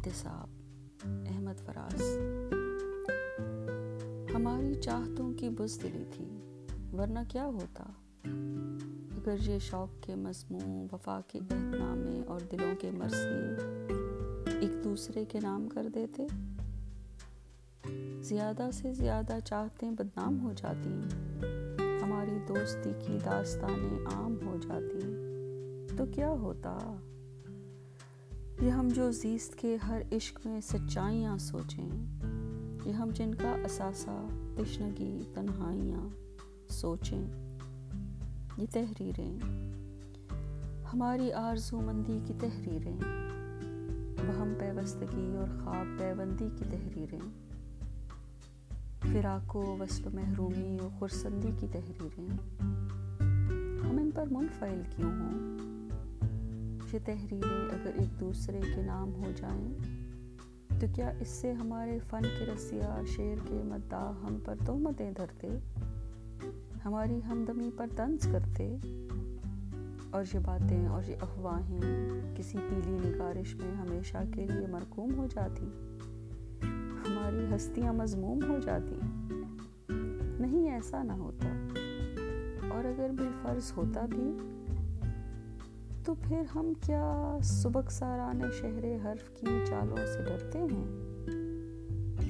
انتصاب احمد فراز۔ ہماری چاہتوں کی بزدلی تھی، ورنہ کیا ہوتا؟ اگر یہ شوق کے مضمون، وفا کے عہد اور دلوں کے مرثیے ایک دوسرے کے نام کر دیتے؟ زیادہ سے زیادہ چاہتیں بدنام ہو جاتی، ہماری دوستی کی داستانیں عام ہو جاتی، تو کیا ہوتا؟ یہ ہم جو زیست کے ہر عشق میں سچائیاں سوچیں، یہ ہم جن کا اثاثہ، تشنگی، تنہائیاں سوچیں، یہ تحریریں۔ ہماری آرزو مندی کی تحریریں، وہم پیوستگی اور خواب پیوندی کی تحریریں۔ فراق و وصل و محرومی و خرسندی کی تحریریں۔ ہم ان پر منفعل کیوں ہوں؟ یہ تحریریں اگر ایک دوسرے کے نام ہو جائیں، تو کیا اس سے ہمارے فن کے رسیا شعر کے مداح ہم پر تہمتیں دھرتے؟ ہماری ہمدمی پر طنز کرتے؟ اور یہ باتیں اور یہ افواہیں کسی پیلی نگارش میں ہمیشہ کے لیے مرکوم ہو جاتی؟ ہماری ہستیاں مضموم ہو جاتی؟ نہیں، ایسا نہ ہوتا۔ اور اگر بھی فرض ہوتا بھی تو پھر ہم کیا سبق سارانے شہر حرف کی چالوں سے ڈرتے ہیں؟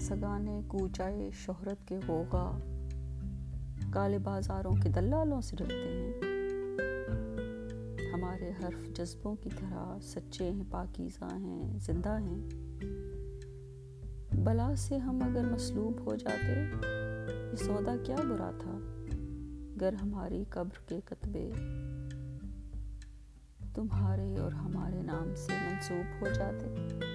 سگانے کوچائے شہرت کے غوغا، کالے بازاروں کے دلالوں سے ڈرتے ہیں۔ ہمارے حرف جذبوں کی طرح سچے ہیں، پاکیزہ ہیں، زندہ ہیں۔ بلا سے ہم اگر مسلوب ہو جاتے، یہ سودا کیا برا تھا؟ گر ہماری قبر کے کتبے تمہارے اور ہمارے نام سے منسوب ہو جاتے۔